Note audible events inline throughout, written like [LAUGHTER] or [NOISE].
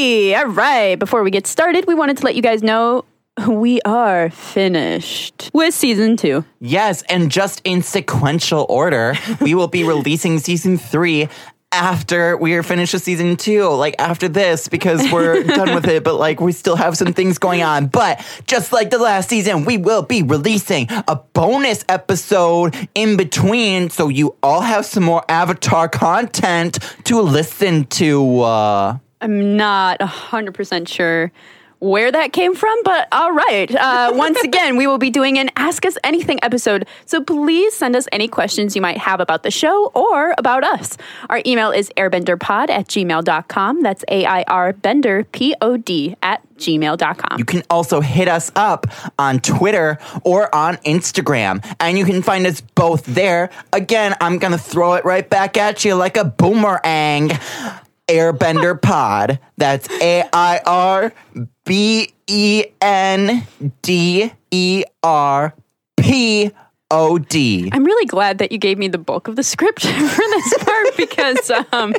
Hey, all right. Before we get started, we wanted to let you guys know we are finished with season two. Yes, and just in sequential order, [LAUGHS] we will be releasing season three after we are finished with season two, like after this, because we're [LAUGHS] done with it, but like we still have some things going on. But just like the last season, we will be releasing a bonus episode in between, so you all have some more Avatar content to listen to. Uh, I'm not 100% sure where that came from, but all right. Uh, [LAUGHS] once again, we will be doing an Ask Us Anything episode. So please send us any questions you might have about the show or about us. Our email is airbenderpod at gmail.com. That's A I R Bender P O D at gmail.com. You can also hit us up on Twitter or on Instagram, and you can find us both there. Again, I'm going to throw it right back at you like a boomerang. Airbender Pod. That's A I R B E N D E R P O D. I'm really glad that you gave me the bulk of the script [LAUGHS] for this part because, um,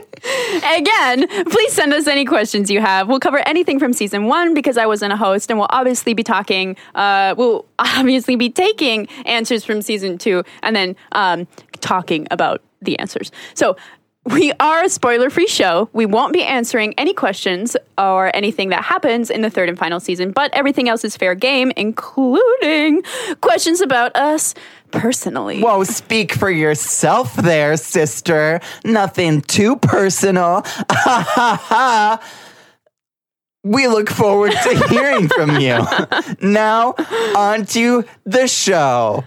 again, please send us any questions you have. We'll cover anything from season one because I wasn't a host, and we'll obviously be talking, uh, we'll obviously be taking answers from season two and then um, talking about the answers. So, we are a spoiler free show. We won't be answering any questions or anything that happens in the third and final season, but everything else is fair game, including questions about us personally. Whoa, speak for yourself there, sister. Nothing too personal. [LAUGHS] we look forward to hearing from you. [LAUGHS] now, on to the show.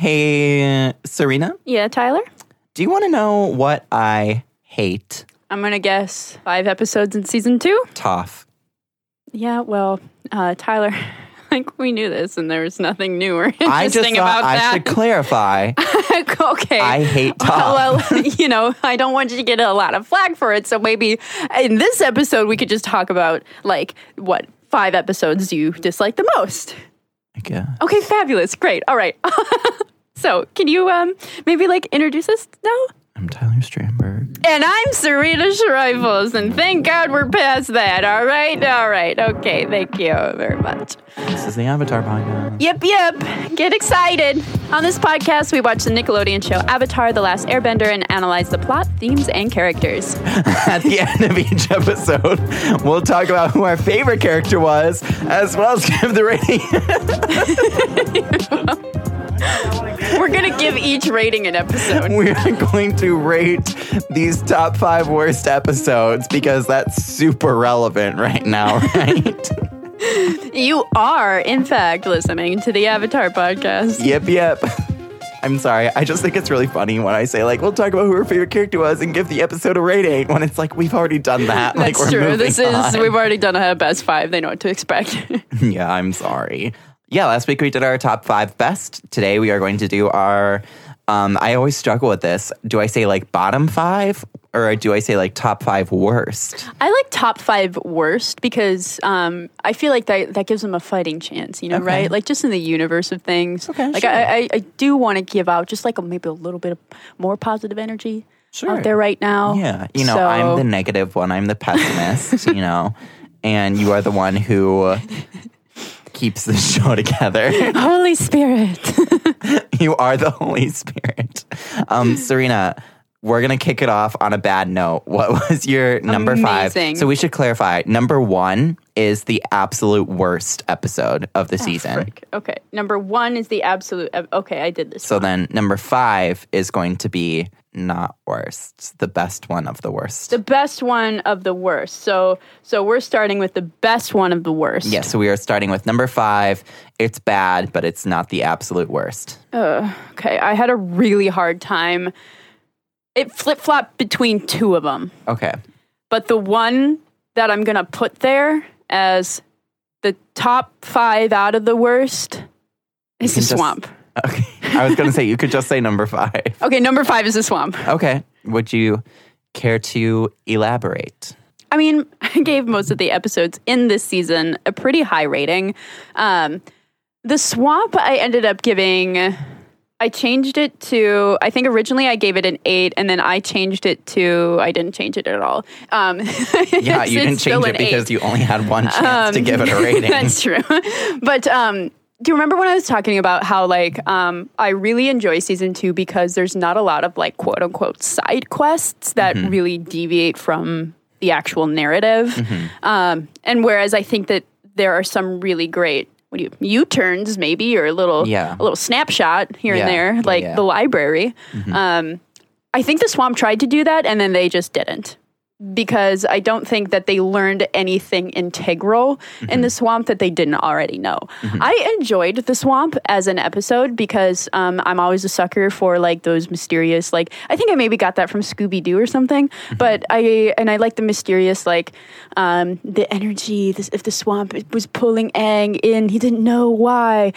Hey, Serena, Yeah, Tyler? do you want to know what I hate? I'm going to guess five episodes in season two. Toph. Yeah, well, uh, Tyler, [LAUGHS] like we knew this and there was nothing new or interesting I just thought about I that. should clarify. [LAUGHS] okay. I hate Toph. well, [LAUGHS] you know, I don't want you to get a lot of flack for it. So maybe in this episode, we could just talk about like what five episodes do you dislike the most? I guess. Okay, fabulous. Great. All right. So can you um maybe like introduce us now? I'm Tyler Strandberg. And I'm Serena Schreifels, and thank God we're past that. All right, all right, okay. Thank you very much. This is the Avatar podcast. Yep, yep. Get excited. On this podcast, we watch the Nickelodeon show Avatar: The Last Airbender and analyze the plot, themes, and characters. [LAUGHS] At the end of each episode, we'll talk about who our favorite character was, as well as [LAUGHS] give the rating. [LAUGHS] We're gonna give each rating an episode. [LAUGHS] we are going to rate these top five worst episodes because that's super relevant right now, [LAUGHS] right? You are, in fact, listening to the Avatar podcast. yep, yep. I'm sorry. I just think it's really funny when I say like we'll talk about who our favorite character was and give the episode a rating when it's like we've already done that. like That's we're true. This is on. we've already done a best five. They know what to expect. [LAUGHS] Yeah, I'm sorry. Yeah, last week we did our top five best. Today we are going to do our. Um, I always struggle with this. Do I say like bottom five or do I say like top five worst? I like top five worst because um, I feel like that that gives them a fighting chance. You know, Okay. right? Like just in the universe of things. Okay, Like sure. I, I, I do want to give out just like a, maybe a little bit of more positive energy Sure. out there right now. Yeah, you know, So- I'm the negative one. I'm the pessimist. you know, [LAUGHS] and you are the one who keeps the [LAUGHS] show together. [LAUGHS] Holy Spirit. [LAUGHS] you are the Holy Spirit. Um, Serena, we're gonna kick it off on a bad note. What [LAUGHS] was your number Amazing. five? So we should clarify. Number one is the absolute worst episode of the oh, season. Frick. Okay. Number one is the absolute. Uh, okay, I did this. So then number five is going to be not worst. It's the best one of the worst. the best one of the worst. So so we're starting with the best one of the worst. Yes, so we are starting with number five. It's bad, but it's not the absolute worst. Okay. I had a really hard time. It flip flopped between two of them. Okay. But the one that I'm going to put there as the top five out of the worst is the just- swamp. [LAUGHS] Okay. I was going to say you could just say number five. [LAUGHS] Okay, number five is the swamp. Okay. Would you care to elaborate? I mean, [LAUGHS] I gave most of the episodes in this season a pretty high rating. Um, the swamp, I ended up giving I changed it to. I think originally I gave it an eight, and then I changed it to. I didn't change it at all. Um, [LAUGHS] Yeah, you didn't change it because you only had one chance to give it a [LAUGHS] rating. Um, That's true. but um, do you remember when I was talking about how like um, I really enjoy season two because there's not a lot of like quote unquote side quests that Mm-hmm. really deviate from the actual narrative. Mm-hmm. Um, and whereas I think that there are some really great what do you U turns maybe or a little Yeah. a little snapshot here Yeah. and there like yeah. the library. Um, I think the swamp tried to do that and then they just didn't. Because I don't think that they learned anything integral in the swamp that they didn't already know. I enjoyed the swamp as an episode because um, I'm always a sucker for like those mysterious, like I think I maybe got that from Scooby Doo or something. But I and I like the mysterious, like um, the energy. This, if the swamp was pulling Aang in, he didn't know why.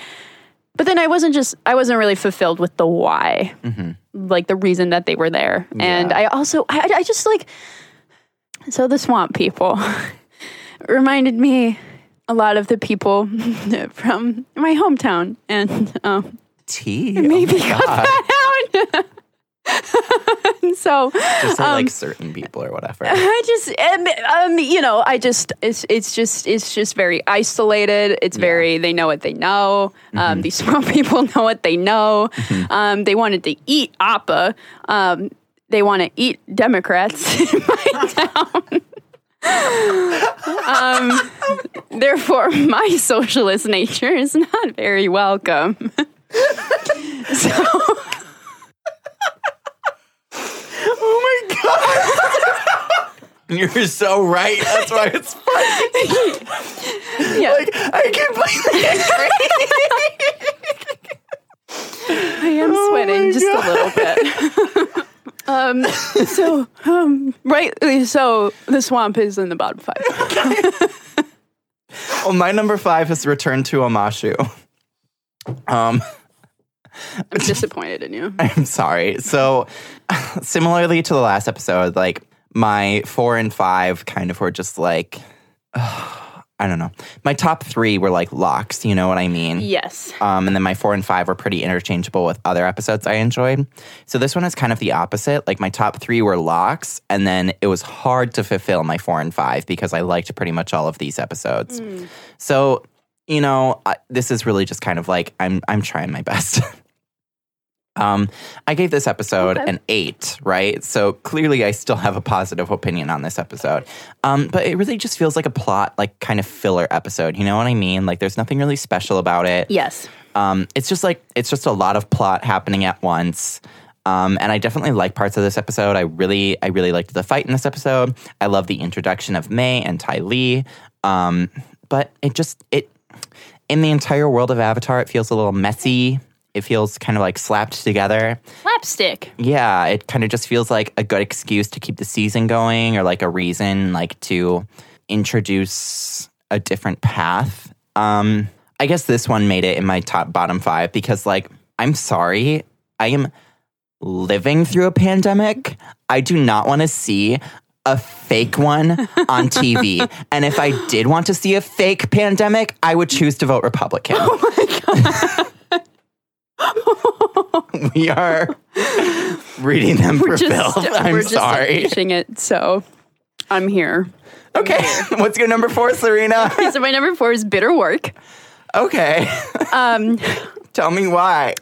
But then I wasn't just I wasn't really fulfilled with the why, like the reason that they were there. And I also I, I just like so the swamp people [LAUGHS] reminded me a lot of the people [LAUGHS] from my hometown, and um, Tea. maybe oh cut God. that out. [LAUGHS] So Just say um, like certain people or whatever. I just, um, um, you know, I just, it's, it's just, it's just very isolated. It's very, they know what they know. Mm-hmm. Um, these smart people know what they know. Um, they wanted to eat Appa. They want to eat Democrats [LAUGHS] in my town. um, therefore, my socialist nature is not very welcome. [LAUGHS] so, oh my god. [LAUGHS] You're so right. That's why it's funny. yeah. Like I completely agree. I am Oh sweating just a little bit. Um, so, um, right, so the swamp is in the bottom five. [LAUGHS] Well, my number five is Return to Omashu. Um, I'm disappointed in you. [LAUGHS] I'm sorry. So, [LAUGHS] similarly to the last episode, like my four and five kind of were just like, [SIGHS] I don't know. My top three were like locks. You know what I mean? Yes. Um, and then my four and five were pretty interchangeable with other episodes I enjoyed. So this one is kind of the opposite. Like my top three were locks, and then it was hard to fulfill my four and five because I liked pretty much all of these episodes. So you know, I, this is really just kind of like I'm I'm trying my best. [LAUGHS] Um, I gave this episode Okay. an eight, right? So clearly, I still have a positive opinion on this episode. Um, but it really just feels like a plot, like kind of filler episode. You know what I mean? Like, there's nothing really special about it. Yes. Um, it's just like it's just a lot of plot happening at once. Um, and I definitely like parts of this episode. I really, I really liked the fight in this episode. I love the introduction of Mai and Ty Lee. Um, but it just it in the entire world of Avatar, it feels a little messy. It feels kind of like slapped together. Slapstick. Yeah, it kind of just feels like a good excuse to keep the season going, or like a reason like to introduce a different path. Um, I guess this one made it in my top bottom five because, like, I'm sorry, I am living through a pandemic. I do not want to see a fake one on TV. [LAUGHS] and if I did want to see a fake pandemic, I would choose to vote Republican. [LAUGHS] [LAUGHS] we are reading them for Just, Bill. [LAUGHS] I'm we're just sorry. unleashing it, so I'm here. Okay. [LAUGHS] What's your number four, Serena? So my number four is bitter work. Okay. Um, Tell me why.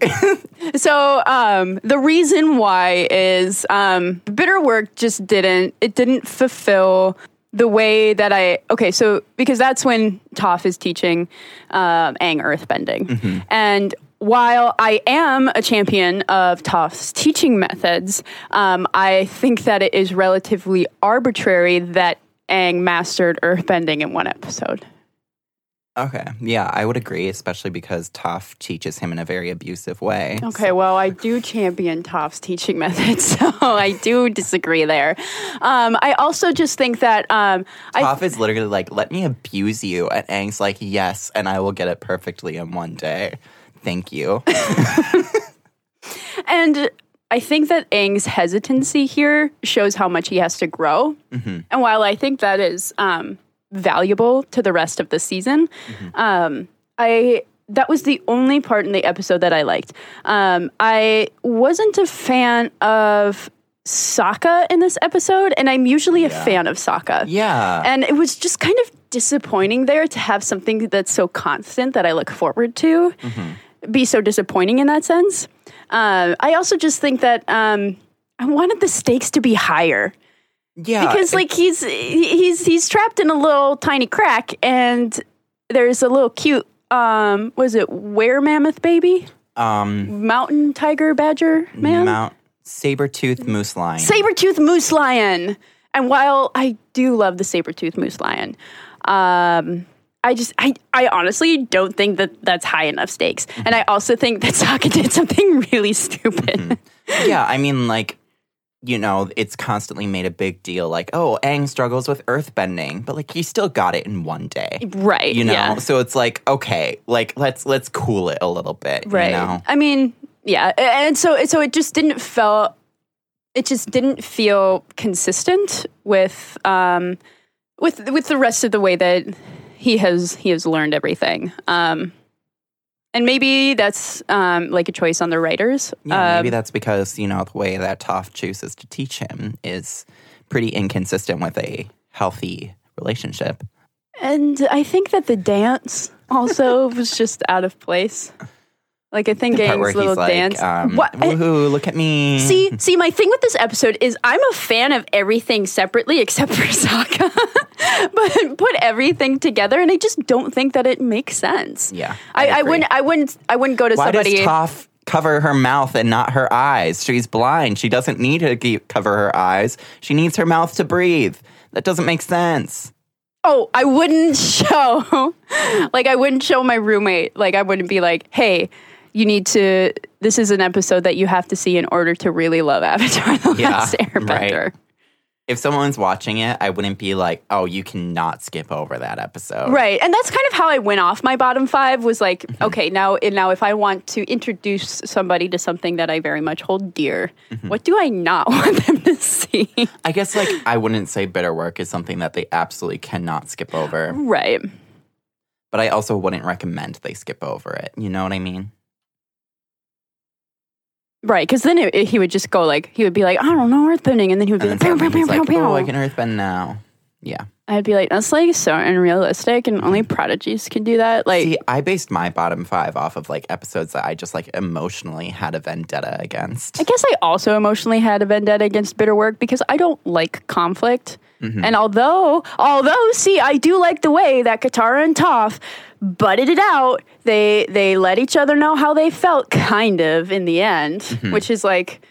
So um, the reason why is um, bitter work just didn't it didn't fulfill the way that I okay so because that's when Toph is teaching um, Aang earthbending and while I am a champion of Toph's teaching methods, um, I think that it is relatively arbitrary that Aang mastered earthbending in one episode. okay. Yeah, I would agree, especially because Toph teaches him in a very abusive way. Okay, well, I do champion Toph's teaching methods, [LAUGHS] so I do disagree there. Um, I also just think that um, I Toph is literally like, let me abuse you. And Aang's like, yes, and I will get it perfectly in one day. Thank you. [LAUGHS] and I think that Aang's hesitancy here shows how much he has to grow. And while I think that is um, valuable to the rest of the season, um, I that was the only part in the episode that I liked. Um, I wasn't a fan of Sokka in this episode, and I'm usually a Yeah. fan of Sokka. Yeah. And it was just kind of disappointing there to have something that's so constant that I look forward to be so disappointing in that sense. Uh, I also just think that um, I wanted the stakes to be higher yeah. because like he's he's he's trapped in a little tiny crack and there's a little cute um was it where mammoth baby um mountain tiger badger man Mount saber-toothed moose lion. saber-tooth moose lion and while i do love the saber-tooth moose lion um I just, I, I honestly don't think that that's high enough stakes, and I also think that [LAUGHS] Sokka did something really stupid. yeah, I mean, like, you know, it's constantly made a big deal, like, oh, Aang struggles with earthbending, but like he still got it in one day. right? You know, yeah. so it's like, okay, like let's let's cool it a little bit. right You know? i mean yeah and so so it just didn't feel it just didn't feel consistent with um with with the rest of the way that he has he has learned everything. Um and maybe that's um like a choice on the writers. Yeah, maybe Um, that's because, you know, the way that Toph chooses to teach him is pretty inconsistent with a healthy relationship. and i think that the dance also [LAUGHS] was just out of place like i think Aang's little like, dance um, What- woohoo, look at me. See, see, my thing with this episode is I'm a fan of everything separately except for [LAUGHS] Sokka, but put everything together, and I just don't think that it makes sense. Yeah, I, I I, wouldn't, I wouldn't, I wouldn't go to Why somebody. does Toph cover her mouth and not her eyes? She's blind. She doesn't need to keep, cover her eyes. She needs her mouth to breathe. That doesn't make sense. oh, I wouldn't [LAUGHS] show, like, I wouldn't show my roommate. Like, I wouldn't be like, hey. You need to. This is an episode that you have to see in order to really love Avatar: The Yeah, Last Airbender. right. If someone's watching it, I wouldn't be like, "Oh, you cannot skip over that episode." Right. And that's kind of how I went off my bottom five was like, Mm-hmm. okay, now now if I want to introduce somebody to something that I very much hold dear, Mm-hmm. what do I not [LAUGHS] want them to see? I guess like I wouldn't say bitter work is something that they absolutely cannot skip over, right. but I also wouldn't recommend they skip over it. You know what I mean? Right. Because then it, it- he would just go like, he would be like, I don't know, earthbending. And then he would be And like, pew, pew, suddenly pew, he's pew, like, "Oh, I can earthbend now." Yeah. I'd be like, that's like so unrealistic and only prodigies can do that. Like, See, I based my bottom five off of like episodes that I just like emotionally had a vendetta against. I guess I also emotionally had a vendetta against bitter work because I don't like conflict. Mm-hmm. And although, although, see, I do like the way that Katara and Toph butted it out. They they let each other know how they felt, kind of in the end, Mm-hmm. which is like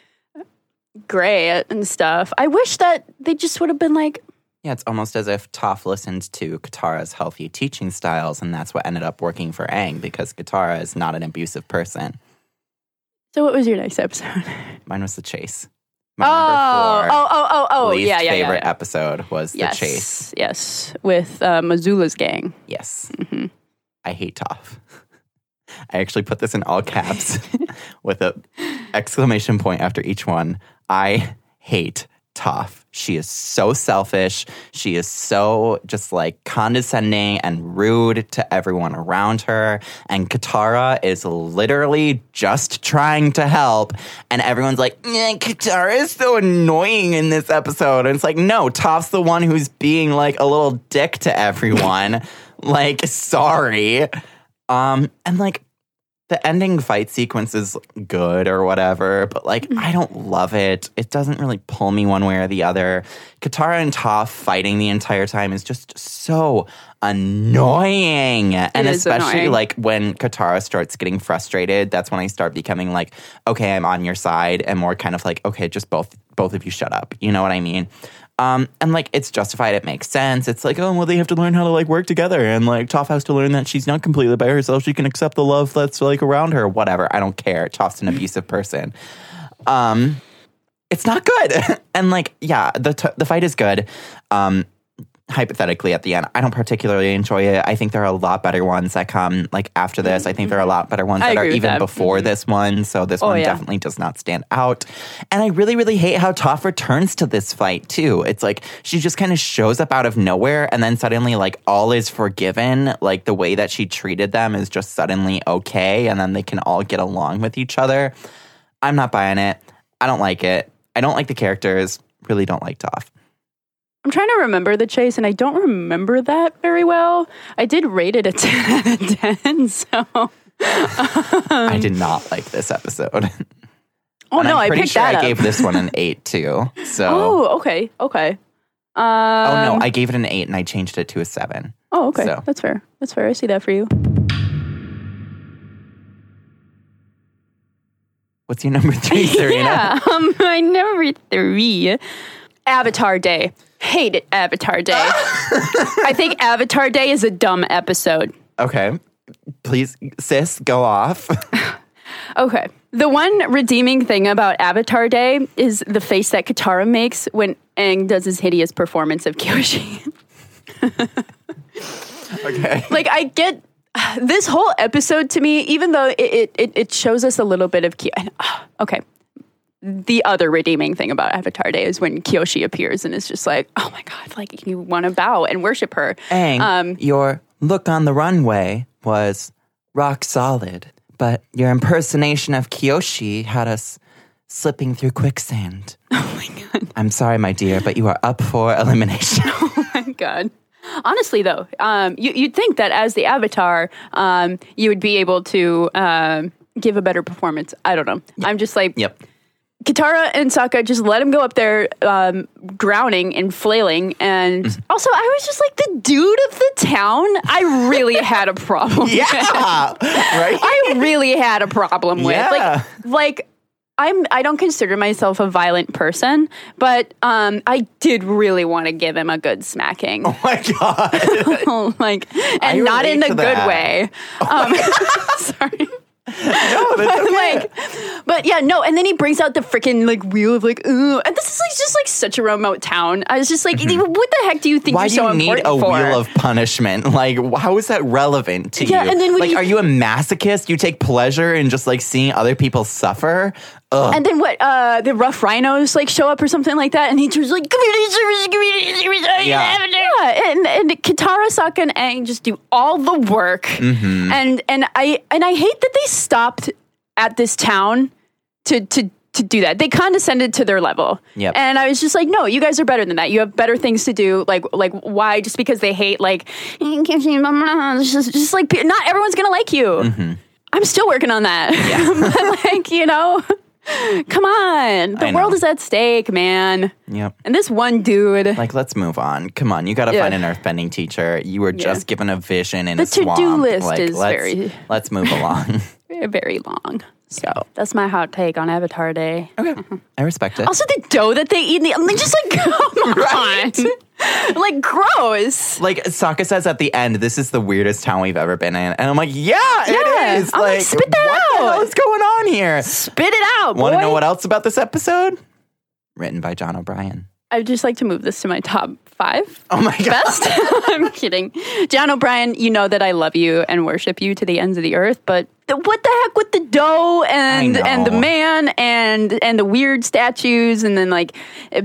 great and stuff. I wish that they just would have been like, Yeah, it's almost as if Toph listened to Katara's healthy teaching styles, and that's what ended up working for Aang because Katara is not an abusive person. so what was your next episode? [LAUGHS] Mine was the chase. My Oh, oh, oh, least yeah, yeah, favorite episode was Yes, the chase. yes, with uh, Azula's gang. Yes, Mm-hmm. I hate Toph. [LAUGHS] I actually put this in all caps [LAUGHS] with an exclamation point after each one. I hate Toph. She is so selfish. She is so just like condescending and rude to everyone around her. And Katara is literally just trying to help. And everyone's like, "Eh, Katara is so annoying in this episode. And it's like, no, Toph's the one who's being like a little dick to everyone. [LAUGHS] like, sorry. Um, and like the ending fight sequence is good or whatever, but like mm-hmm. I don't love it. It doesn't really pull me one way or the other. Katara and Toph fighting the entire time is just so annoying. and is especially annoying. like when Katara starts getting frustrated, that's when I start becoming like, okay, I'm on your side and more kind of like, okay, just both both of you shut up. You know what I mean? Um, and like it's justified, it makes sense. It's like, oh well, they have to learn how to like work together, and like Toph has to learn that she's not completely by herself. She can accept the love that's like around her. Whatever, I don't care. Toph's an abusive person. Um, it's not good, [LAUGHS] and like yeah, the t- the fight is good. Um, hypothetically at the end. I don't particularly enjoy it. I think there are a lot better ones that come like after this. I think there are a mm-hmm. lot better ones I that are even that. before mm-hmm. this one. So this oh, one yeah. definitely does not stand out. And I really, really hate how Toph returns to this fight too. It's like she just kind of shows up out of nowhere and then suddenly like all is forgiven. Like the way that she treated them is just suddenly okay and then they can all get along with each other. I'm not buying it. I don't like it. I don't like the characters. Really don't like Toph. I'm trying to remember the chase, and I don't remember that very well. I did rate it a [LAUGHS] 10 out of 10, so. I did not like this episode. Oh, And no, I'm I picked sure that I up. gave this one an eight too. So Oh, okay, okay. Um, oh no, I gave it an eight and I changed it to a seven. Oh, okay. So. That's fair. That's fair. I see that for you. What's your number three, [LAUGHS] Serena? Yeah. [LAUGHS] Um, my number three, Avatar Day. Hated Avatar Day. [LAUGHS] I think Avatar Day is a dumb episode. Okay. Please, sis, go off. [LAUGHS] Okay. The one redeeming thing about Avatar Day is the face that Katara makes when Aang does his hideous performance of Kyoshi. [LAUGHS] okay. like I get this whole episode to me, even though it it, it shows us a little bit of Kyoshi. [SIGHS] okay. The other redeeming thing about Avatar Day is when Kyoshi appears and is just like, oh my god, like you want to bow and worship her. Um, your look on the runway was rock solid, but your impersonation of Kyoshi had us slipping through quicksand. [LAUGHS] Oh my god. I'm sorry, my dear, but you are up for [LAUGHS] elimination. [LAUGHS] Oh my god. Honestly, though, um, you, you'd think that as the Avatar, um, you would be able to um, give a better performance. I don't know. I'm just like, yep. Katara and Sokka just let him go up there, um, drowning and flailing. And Mm-hmm. also, I was just like, the dude of the town, I really [LAUGHS] had a problem. with. Yeah. right? [LAUGHS] I really had a problem with. Yeah. Like, like I'm I don't consider myself a violent person, but um, I did really want to give him a good smacking. oh my God. [LAUGHS] like and not in a good that. way. Um, sorry. [LAUGHS] No, that's okay. like but yeah no and then he brings out the freaking like wheel of like ooh and this is like just like such a remote town i was just like what the heck do you think Mm-hmm. Why you're do so you need a for wheel of punishment? [LAUGHS] Like, how is that relevant to Yeah, you? and then like, you- are you a masochist? You take pleasure in just like seeing other people suffer? Ugh. and then what uh the rough rhinos like show up or something like that and he's just like community service community service Yeah. yeah and and Katara Sokka and Aang just do all the work Mm-hmm. and and I and I hate that they stopped at this town to to to do that. They condescended to their level. Yep. And I was just like, no, you guys are better than that. You have better things to do. Like, like why? Just because they hate, like, just, [LAUGHS] just like, not everyone's gonna like you. Mm-hmm. I'm still working on that. [LAUGHS] but like, you know, [LAUGHS] [LAUGHS] come on. The I know. world is at stake, man. Yep. And this one dude, Like, let's move on. Come on, you got to Yeah. find an earthbending teacher. You were just given a vision in The a swamp. to-do list like, is let's, very- Let's move along. [LAUGHS] very long. So that's my hot take on Avatar Day. okay, [LAUGHS] I respect it. Also, the dough that they eat, in the, I'm like, just like, [LAUGHS] come Right? on. [LAUGHS] like, gross. like Sokka says at the end, this is the weirdest town we've ever been in, and I'm like, yeah, Yeah. it is. I'm like, spit that out. What's going on here? Spit it out. Want to know what else about this episode? Written by John O'Bryan. I'd just like to move this to my top five. Oh my god. Best? [LAUGHS] I'm kidding. John O'Bryan, you know that I love you and worship you to the ends of the earth, but the, what the heck with the dough and and the man and and the weird statues and then like it,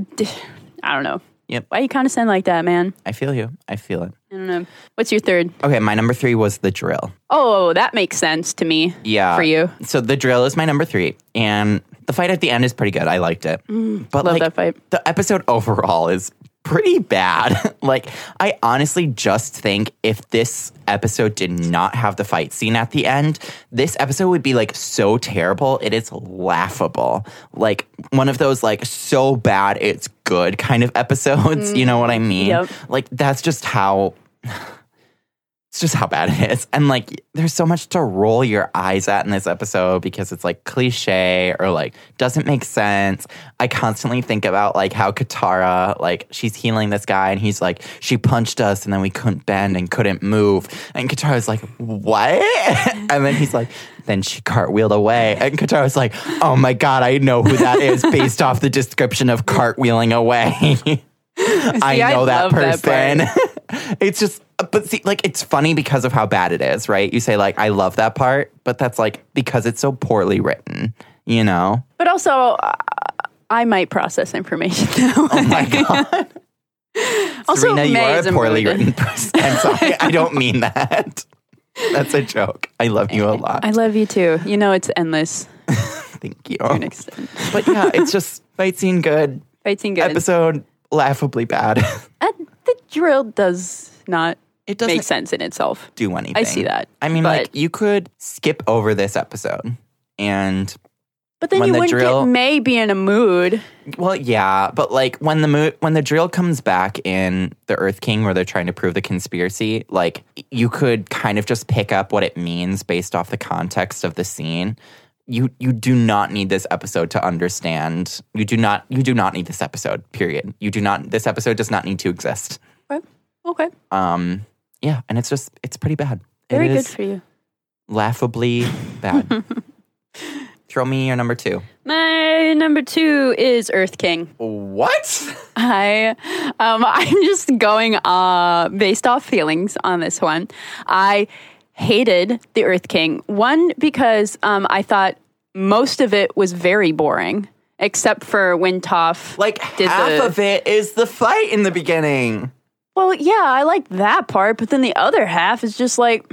I don't know. Yep. Why you kind of sound like that, man? I feel you. I feel it. I don't know. What's your third? Okay, my number three was the drill. Oh, that makes sense to me. Yeah. For you. So the drill is my number three. And the fight at the end is pretty good. I liked it. but Mm, love like that fight. the episode [LAUGHS] overall is pretty bad. [LAUGHS] like I honestly just think if this episode did not have the fight scene at the end, this episode would be like so terrible. It is laughable. Like one of those like so bad it's good kind of episodes. [LAUGHS] You know what I mean? Yep. Like that's just how [SIGHS] it's just how bad it is. And like, there's so much to roll your eyes at in this episode because it's like cliche or like doesn't make sense. I constantly think about like how Katara, like, she's healing this guy and he's like, she punched us and then we couldn't bend and couldn't move. And Katara's like, what? [LAUGHS] and then he's like, then she cartwheeled away. And Katara's like, oh my God, I know who that is [LAUGHS] based off the description of cartwheeling away. [LAUGHS] I I know that love that person. it's just, but see, like, it's funny because of how bad it is, right? You say, like, I love that part, but that's like because it's so poorly written, you know? But also, uh, I might process information [LAUGHS] that way. Oh my God. [LAUGHS] Also, Serena, you are a poorly written person. I'm sorry. I don't mean that. That's a joke. I love you a lot. I love you too. You know, it's endless [LAUGHS] Thank you. to an extent. But yeah, it's just fight scene good, Fight scene good. episode laughably bad. Uh, the drill does not It doesn't make sense in itself. do anything. I see that, I mean, but- like you could skip over this episode, and But then you the wouldn't drill- get May be in a mood. well, yeah, but like when the mo- when the drill comes back in the Earth King, where they're trying to prove the conspiracy, like you could kind of just pick up what it means based off the context of the scene. You you do not need this episode to understand. You do not you do not need this episode. Period. You do not. This episode does not need to exist. Okay. Okay. Um. Yeah, and it's just it's pretty bad. Very good for you. laughably [LAUGHS] bad. Throw me your number two. My number two is Earth King. What? I um [LAUGHS] I'm just going uh based off feelings on this one. I hated the Earth King. One because um I thought most of it was very boring, except for when Toph Like did half the of it is the fight in the beginning. Well, yeah, I like that part, but then the other half is just like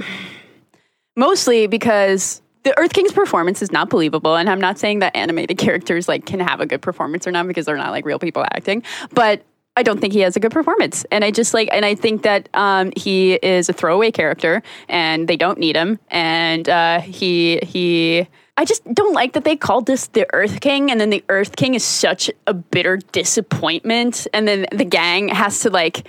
mostly because the Earth King's performance is not believable, and I'm not saying that animated [LAUGHS] characters like can have a good performance or not because they're not like real people acting, but I don't think he has a good performance, and I just like, and I think that um, he is a throwaway character, and they don't need him, and uh, he he. I just don't like that they called this the Earth King, and then the Earth King is such a bitter disappointment, and then the gang has to like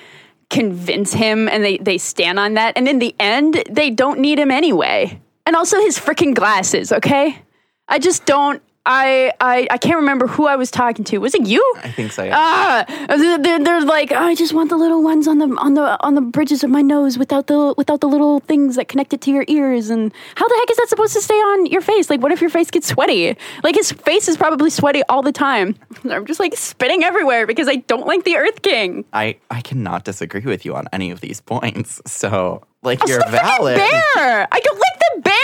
convince him and they, they stand on that. And in the end, they don't need him anyway. And also his freaking glasses, okay? I just don't. I, I I can't remember who I was talking to. Was it you? I think so. Yeah. Ah, they're, they're- they're like, "Oh, I just want the little ones on the on the on the bridges of my nose without the without the little things that connect it to your ears. And how the heck is that supposed to stay on your face? Like, what if your face gets sweaty? Like his face is probably sweaty all the time. [LAUGHS] I'm just like spitting everywhere because I don't like the Earth King. I I cannot disagree with you on any of these points. So like Also, you're valid. Bear. I don't like the bear.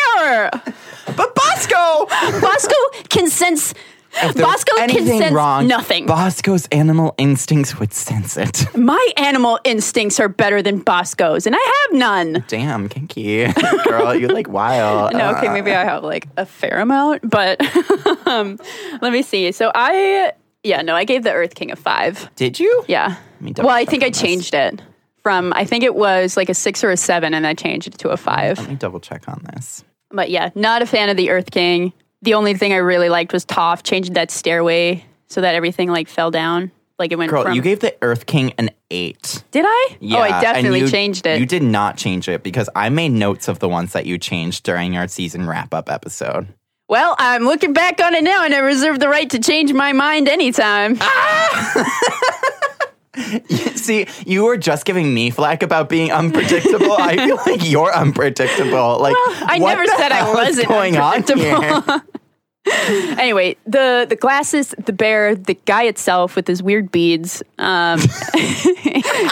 But Bosco. Bosco can sense. If there was Bosco can anything sense wrong, nothing. Bosco's animal instincts would sense it. My animal instincts are better than Bosco's, and I have none. Damn, kinky [LAUGHS] girl, you're like wild. No, okay, Uh, maybe I have like a fair amount, but [LAUGHS] um, let me see. So I, yeah, no, I gave the Earth King a five. Did you? Yeah. me double Well, I think I on this. changed it from, I think it was like a six or a seven, and I changed it to a five. Let me double check on this. But yeah, not a fan of the Earth King. The only thing I really liked was Toph changing that stairway so that everything like fell down. Like it went Girl, from. you gave the Earth King an eight. did I? Yeah, oh, I definitely you- changed it. You did not change it because I made notes of the ones that you changed during our season wrap up episode. Well, I'm looking back on it now, and I reserve the right to change my mind anytime. [LAUGHS] [LAUGHS] [LAUGHS] See, you were just giving me flack about being unpredictable. I feel [LAUGHS] like you're unpredictable. Like, I what never said I wasn't going on unpredictable. [LAUGHS] anyway, the the glasses, the bear, the guy itself with his weird beads. Um,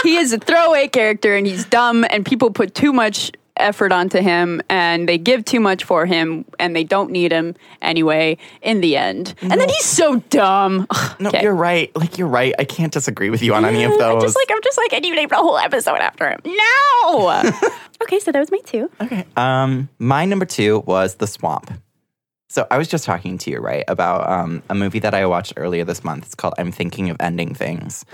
he is a throwaway character, and he's dumb, and people put too much effort onto him, and they give too much for him, and they don't need him anyway. In the end, and then he's so dumb. Ugh, No, okay. you're right. Like, you're right. I can't disagree with you on any of those. I'm those. just like I'm just like I need to name the whole episode after him. No. [LAUGHS] okay, so that was my two. Okay. Um, my number two was The Swamp. So I was just talking to you, right, about um, a movie that I watched earlier this month. It's called I'm Thinking of Ending Things.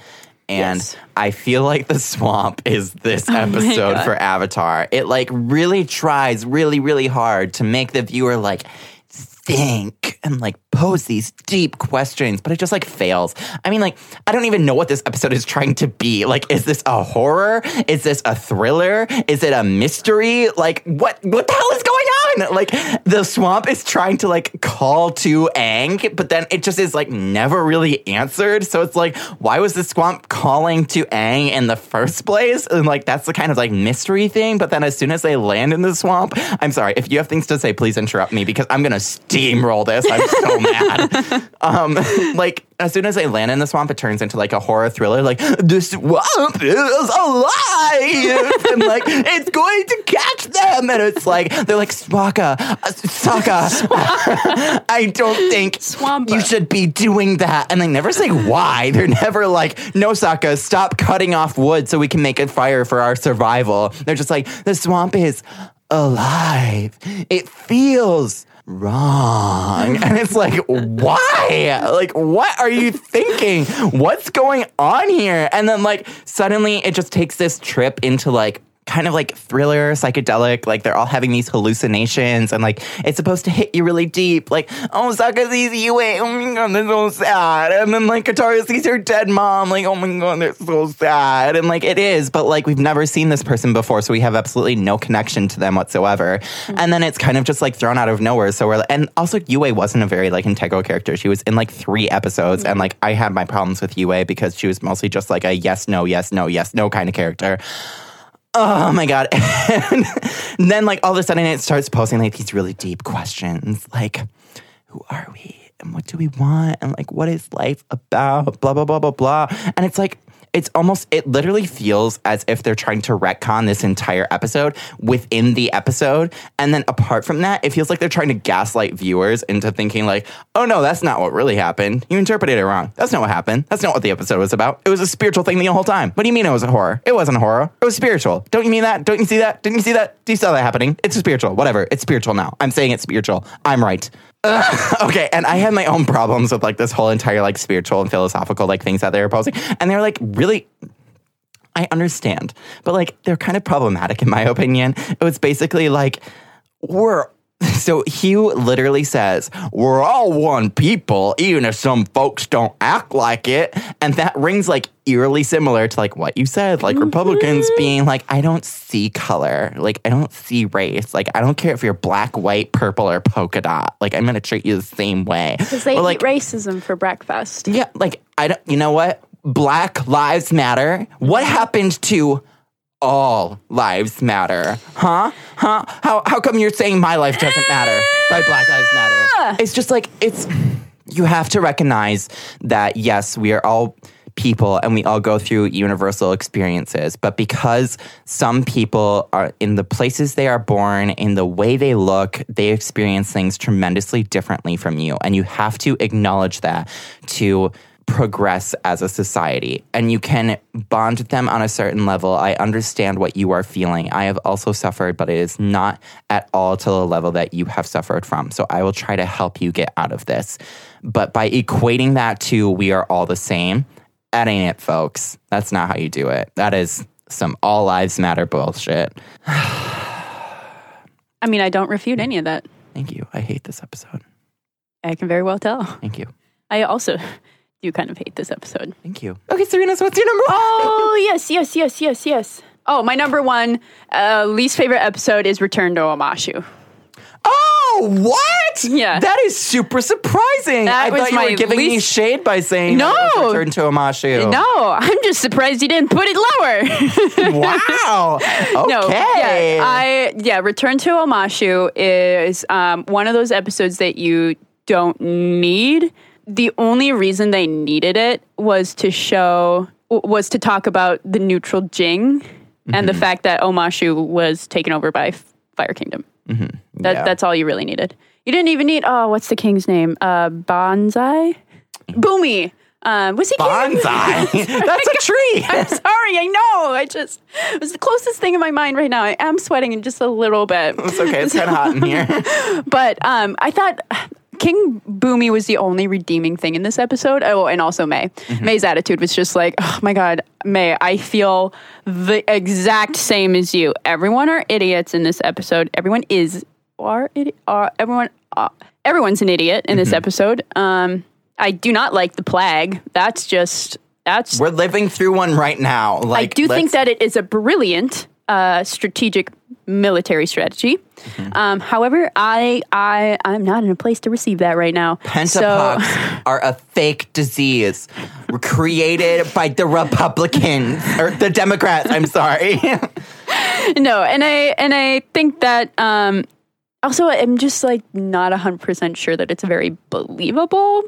And Yes. I feel like The Swamp is this [LAUGHS] oh episode God. for Avatar. It like really tries really, really hard to make the viewer like think and like pose these deep questions, but it just like fails. I mean, like, I don't even know what this episode is trying to be. Like, is this a horror? Is this a thriller? Is it a mystery? Like, what what the hell is going on? Like, the swamp is trying to like call to Aang, but then it just is like never really answered. So it's like, why was the swamp calling to Aang in the first place? And like that's the kind of like mystery thing. But then as soon as they land in the swamp, I'm sorry, if you have things to say, please interrupt me because I'm gonna steamroll this. I'm so mad. [LAUGHS] Um, like as soon as they land in the swamp, it turns into like a horror thriller. Like the swamp is alive, and like it's going to catch them. And it's like they're like Swaka, uh, Sokka. [LAUGHS] I don't think Swampa. you should be doing that. And they never say why. They're never like, no, Sokka, stop cutting off wood so we can make a fire for our survival. They're just like, the swamp is alive. It feels wrong. [LAUGHS] And it's like, why? Like, what are you thinking? What's going on here? And then, like, suddenly it just takes this trip into like, kind of like thriller, psychedelic. Like they're all having these hallucinations, and like it's supposed to hit you really deep. Like, oh, Sokka sees you, wait, oh my god, they're so sad. And then like Katara sees her dead mom, like, oh my god, they're so sad. And like it is, but like we've never seen this person before, so we have absolutely no connection to them whatsoever. Mm-hmm. And then it's kind of just like thrown out of nowhere. So we're and also Yue wasn't a very like integral character. She was in like three episodes, and like I had my problems with Yue because she was mostly just like a yes, no, yes, no, yes, no kind of character. Oh my god. [LAUGHS] And then like all of a sudden it starts posing like these really deep questions like who are we and what do we want and like what is life about blah blah blah blah blah and it's like it's almost it literally feels as if they're trying to retcon this entire episode within the episode. And then apart from that it feels like they're trying to gaslight viewers into thinking like oh no that's not what really happened. You interpreted it wrong. That's not what happened. That's not what the episode was about. It was a spiritual thing the whole time. What do you mean it was a horror? It wasn't a horror. It was spiritual. Don't you mean that? Don't you see that? Didn't you see that? Do you see that happening? It's spiritual. Whatever. It's spiritual now. I'm saying it's spiritual. I'm right Okay, and I had my own problems with like this whole entire like spiritual and philosophical like things that they were posing, and they were like really. I understand, but like they're kind of problematic in my opinion. It was basically like we're [LAUGHS] so Huu literally says, We're all one people, even if some folks don't act like it. And that rings like eerily similar to like what you said, like Republicans mm-hmm. being like, I don't see color. Like, I don't see race. Like, I don't care if you're black, white, purple, or polka dot. Like, I'm going to treat you the same way. Because they Or, eat like, racism for breakfast. yeah, like I don't. You know what? Black lives matter. What happened to all lives matter? Huh? Huh? How how come you're saying my life doesn't matter, but Black lives matter? Ah! It's just like it's. You have to recognize that yes, we are all people and we all go through universal experiences. But because some people are in the places they are born, in the way they look, they experience things tremendously differently from you. And you have to acknowledge that to progress as a society and you can bond with them on a certain level. I understand what you are feeling. I have also suffered, but it is not at all to the level that you have suffered from. So I will try to help you get out of this. But by equating that to we are all the same, that ain't it, folks. That's not how you do it. That is some all lives matter bullshit. [SIGHS] I mean, I don't refute any of that. Thank you. I hate this episode. I can very well tell. Thank you. I also do kind of hate this episode. Thank you. Okay, Serena, so what's your number one? Oh, [LAUGHS] yes, yes, yes, yes, yes. Oh, my number one uh, least favorite episode is Return to Omashu. Oh, what? Yeah. That is super surprising. That I was thought you my were giving me shade by saying No. that Return to Omashu. No, I'm just surprised you didn't put it lower. [LAUGHS] Wow. Okay. No, yeah, I yeah. Return to Omashu is um, one of those episodes that you don't need. The only reason they needed it was to show was to talk about the neutral Jing and the fact that Omashu was taken over by Fire Kingdom. That, Yeah. That's all you really needed. You didn't even need oh, what's the king's name? Uh, Bonsai, Bumi. Um, was he? Bonsai. [LAUGHS] That's a tree. I'm sorry, I know. I just it was the closest thing in my mind right now. I am sweating in just a little bit. It's okay. It's kind of hot in here. [LAUGHS] But um, I thought King Bumi was the only redeeming thing in this episode. Oh, and also Mai. Mai's attitude was just like, oh my God, Mai, I feel the exact same as you. Everyone are idiots in this episode. Everyone is, are, idi- are everyone, uh, everyone's an idiot in this episode. Um, I do not like the plague. That's just, that's We're living through one right now. Like, I do think that it is a brilliant uh, strategic military strategy. Mm-hmm. Um, however, I I I'm not in a place to receive that right now. Pentapox are a fake disease created by the Republicans or the Democrats. I'm sorry. [LAUGHS] no, and I and I think that um, Also, I'm just like not 100% sure that it's very believable.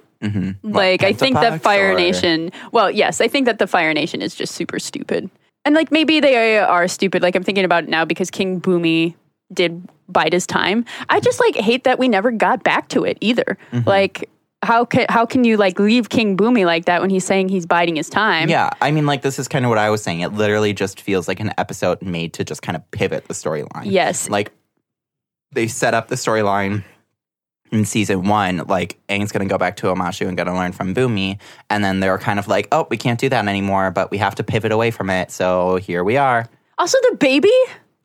Like, I think that Fire or- Nation, well, yes, I think that the Fire Nation is just super stupid. And like, maybe they are stupid. Like, I'm thinking about it now because King Bumi did bide his time. I just like hate that we never got back to it either. Mm-hmm. Like, how can, how can you like leave King Bumi like that when he's saying he's biding his time? Yeah, I mean, like this is kind of what I was saying. It literally just feels like an episode made to just kind of pivot the storyline. Yes. like they set up the storyline in season one. Like Aang's gonna go back to Omashu and gonna learn from Bumi, and then they're kind of like, oh, we can't do that anymore, but we have to pivot away from it. So here we are. Also, the baby.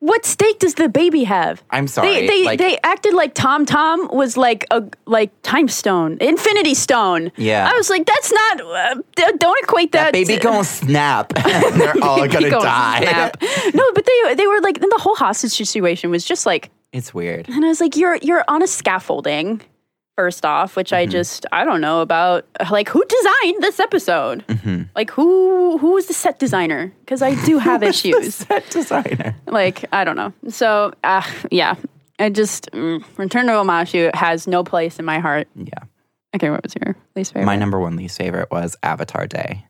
What stake does the baby have? I'm sorry, They they, like- they acted like Tom Tom was like a like time stone, Infinity Stone. Yeah. I was like, that's not. Uh, don't equate that. That baby to- gonna snap, and [LAUGHS] [LAUGHS] they're all gonna gonna die. snap. no, but they they were like then the whole hostage situation was just like, It's weird. and I was like, you're you're on a scaffolding. First off, which Mm-hmm. I just I don't know about like who designed this episode? Mm-hmm. Like who who was the set designer? Because I do [LAUGHS] have issues. Set designer. like I don't know. So uh, yeah, I just mm, Return to Omashu has no place in my heart. Yeah. Okay, what was your least favorite? My number one least favorite was Avatar Day.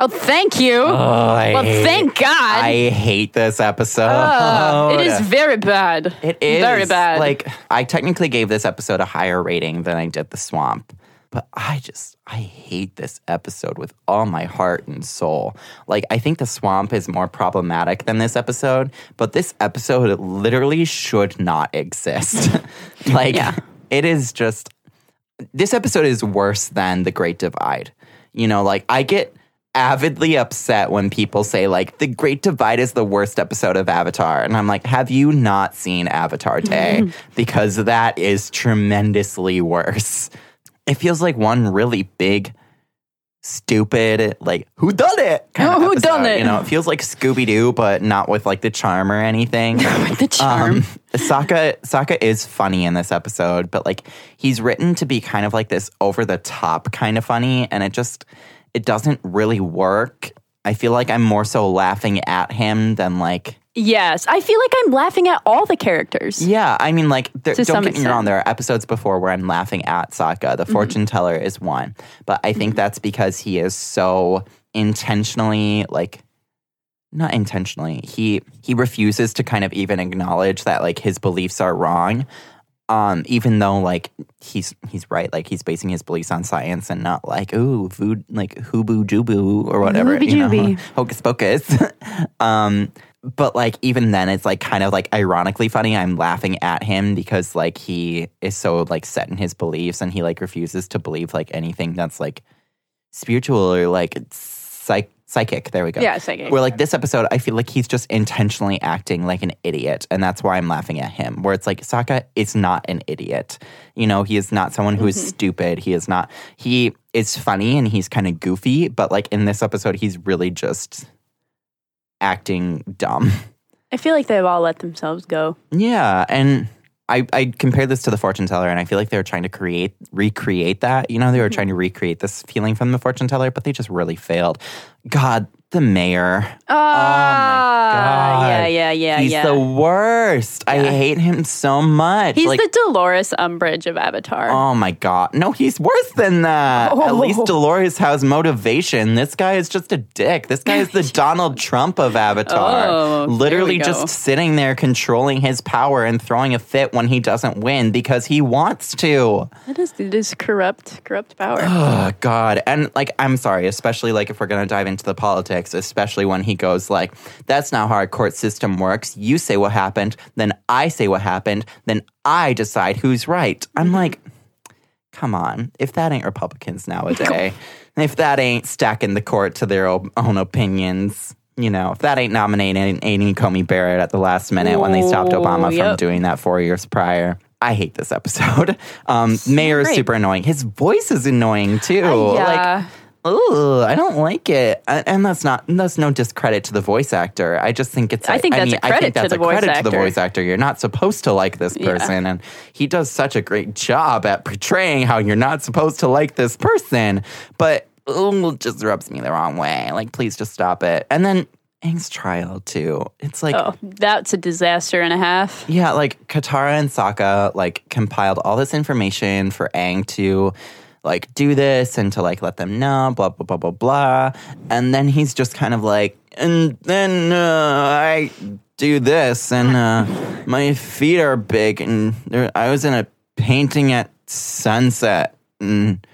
Oh, thank you. Oh, I well, hate- thank God. I hate this episode. Uh, it is [LAUGHS] very bad. It is very bad. Like I technically gave this episode a higher rating than I did the swamp, but I just I hate this episode with all my heart and soul. Like I think the swamp is more problematic than this episode, but this episode literally should not exist. [LAUGHS] like Yeah. it is just this episode is worse than the Great Divide. You know, like I get avidly upset when people say like the Great Divide is the worst episode of Avatar, and I'm like, have you not seen Avatar Day? because that is tremendously worse. It feels like one really big. Stupid, like who done it? Oh, who done it? You know, it feels like Scooby Doo, but not with like the charm or anything. [LAUGHS] the charm. Um, Sokka Sokka is funny in this episode, but like he's written to be kind of like this over the top kind of funny, and it just it doesn't really work. I feel like I'm more so laughing at him than like yes, I feel like I'm laughing at all the characters. yeah. I mean, like there, don't get me wrong. There are episodes before where I'm laughing at Sokka. The Mm-hmm. fortune teller is one, but I think that's because he is so intentionally like not intentionally he he refuses to kind of even acknowledge that like his beliefs are wrong um even though like he's he's right like he's basing his beliefs on science and not like ooh vood like hooboo jubu or whatever you know, [LAUGHS] hocus pocus. [LAUGHS] Um but like even then it's like kind of like ironically funny i'm laughing at him because like he is so like set in his beliefs and he like refuses to believe like anything that's like spiritual or like psych- psychic there we go Yeah, psychic. where like this episode i feel like he's just intentionally acting like an idiot and that's why i'm laughing at him where it's like Sokka is not an idiot you know he is not someone who is Mm-hmm. stupid he is not he is funny and he's kind of goofy but like in this episode he's really just acting dumb I feel like they've all let themselves go. yeah, and I I compare this to the fortune teller, and I feel like they were trying to create recreate that. You know, they were mm-hmm. trying to recreate this feeling from the fortune teller, but they just really failed. God, the mayor. Ah, God. yeah, yeah, yeah, He's yeah. the worst. I hate him so much. He's like, the Dolores Umbridge of Avatar. Oh my god. No, he's worse than that. At Oh. least Dolores has motivation. This guy is just a dick. This guy is the [LAUGHS] Donald Trump of Avatar. Oh, Literally just sitting there controlling his power and throwing a fit when he doesn't win because he wants to. It is, it is corrupt, corrupt power. Oh god. And like I'm sorry, especially like if we're going to dive into the politics, especially when he goes like that's not how our court system works. You say what happened, then I say what happened, then I decide who's right. I'm like come on. If that ain't Republicans nowadays, [LAUGHS] if that ain't stacking the court to their own opinions, you know, if that ain't nominating Amy Coney Barrett at the last minute when they stopped Obama from doing that four years prior. I hate this episode. [LAUGHS] Um, Mayor is super annoying. His voice is annoying too. Like, yeah. I don't like it, and that's not that's no discredit to the voice actor. I just think it's. I think that's mean, a I credit think to that's the a voice credit to the voice actor. You're not supposed to like this Yeah. person, and he does such a great job at portraying how you're not supposed to like this person. But it just rubs me the wrong way. Like, please just stop it. And then Aang's trial too. It's like Oh, that's a disaster and a half. Yeah, like Katara and Sokka like compiled all this information for Aang to like do this and to like let them know, blah blah blah blah blah. And then he's just kind of like, and then uh, I do this, and uh, my feet are big, and there, I was in a painting at sunset, and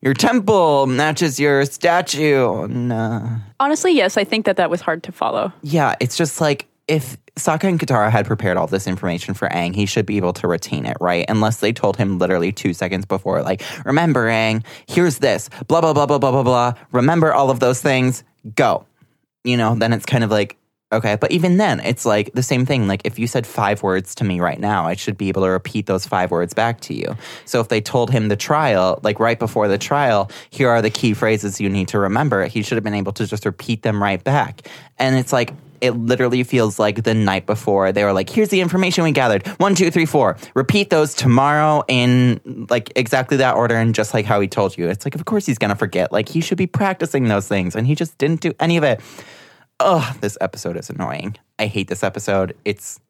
your temple matches your statue, and. Uh, Honestly, yes, I think that that was hard to follow. yeah, it's just like if Sokka and Katara had prepared all this information for Aang, he should be able to retain it, right? Unless they told him literally two seconds before, like, remember, Aang, here's this, blah, blah, blah, blah, blah, blah, blah. Remember all of those things, go. You know, then it's kind of like, okay. But even then, it's like the same thing. Like, if you said five words to me right now, I should be able to repeat those five words back to you. So if they told him the trial, like right before the trial, here are the key phrases you need to remember, he should have been able to just repeat them right back. And it's like, it literally feels like the night before they were like, here's the information we gathered. One, two, three, four. Repeat those tomorrow in like exactly that order and just like how he told you. It's like, of course he's gonna forget. Like he should be practicing those things and he just didn't do any of it. Ugh, this episode is annoying. I hate this episode. It's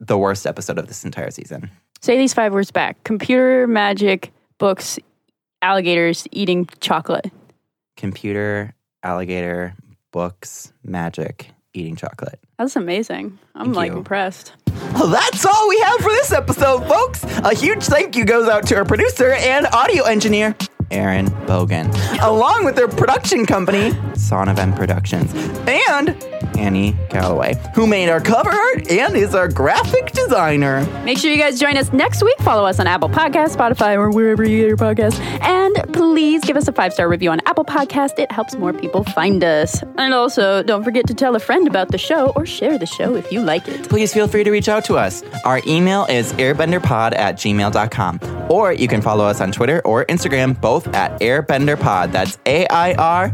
the worst episode of this entire season. Say these five words back computer, magic, books, alligators, eating chocolate. Computer, alligator, books, magic, eating chocolate. That's amazing. I'm Thank like you. impressed. Well, that's all we have for this episode, folks. A huge thank you goes out to our producer and audio engineer, Aaron Bogan, along with their production company, Son of M Productions, and Annie Calloway, who made our cover art and is our graphic designer. Make sure you guys join us next week. Follow us on Apple Podcasts, Spotify, or wherever you get your podcasts. And please give us a five star review on Apple Podcast. It helps more people find us. And also, don't forget to tell a friend about the show or share the show if you like it. Please feel free to reach out to us. Our email is airbenderpod at gmail.com. Or you can follow us on Twitter or Instagram, both at Airbender Pod. That's A I R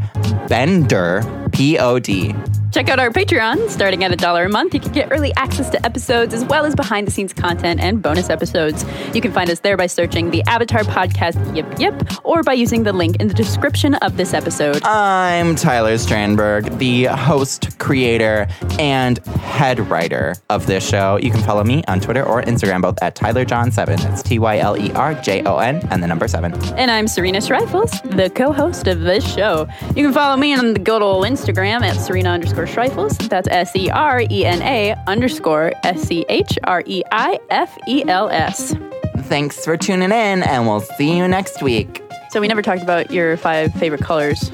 Bender P O D. Check out our Patreon. Starting at a dollar a month, you can get early access to episodes as well as behind the scenes content and bonus episodes. You can find us there by searching the Avatar Podcast Yip Yip or by using the link in the description of this episode. I'm Tyler Strandberg, the host, creator, and head writer of this show. You can follow me on Twitter or Instagram, both at TylerJon7. That's T Y L E R J O N and the number seven. And I'm Serena Schreifels, the co-host of this show. You can follow me on the good old Instagram at Serena underscore Schreifels. That's S-E-R-E-N-A underscore S-C-H-R-E-I-F-E-L-S. Thanks for tuning in, and we'll see you next week. So we never talked about your five favorite colors.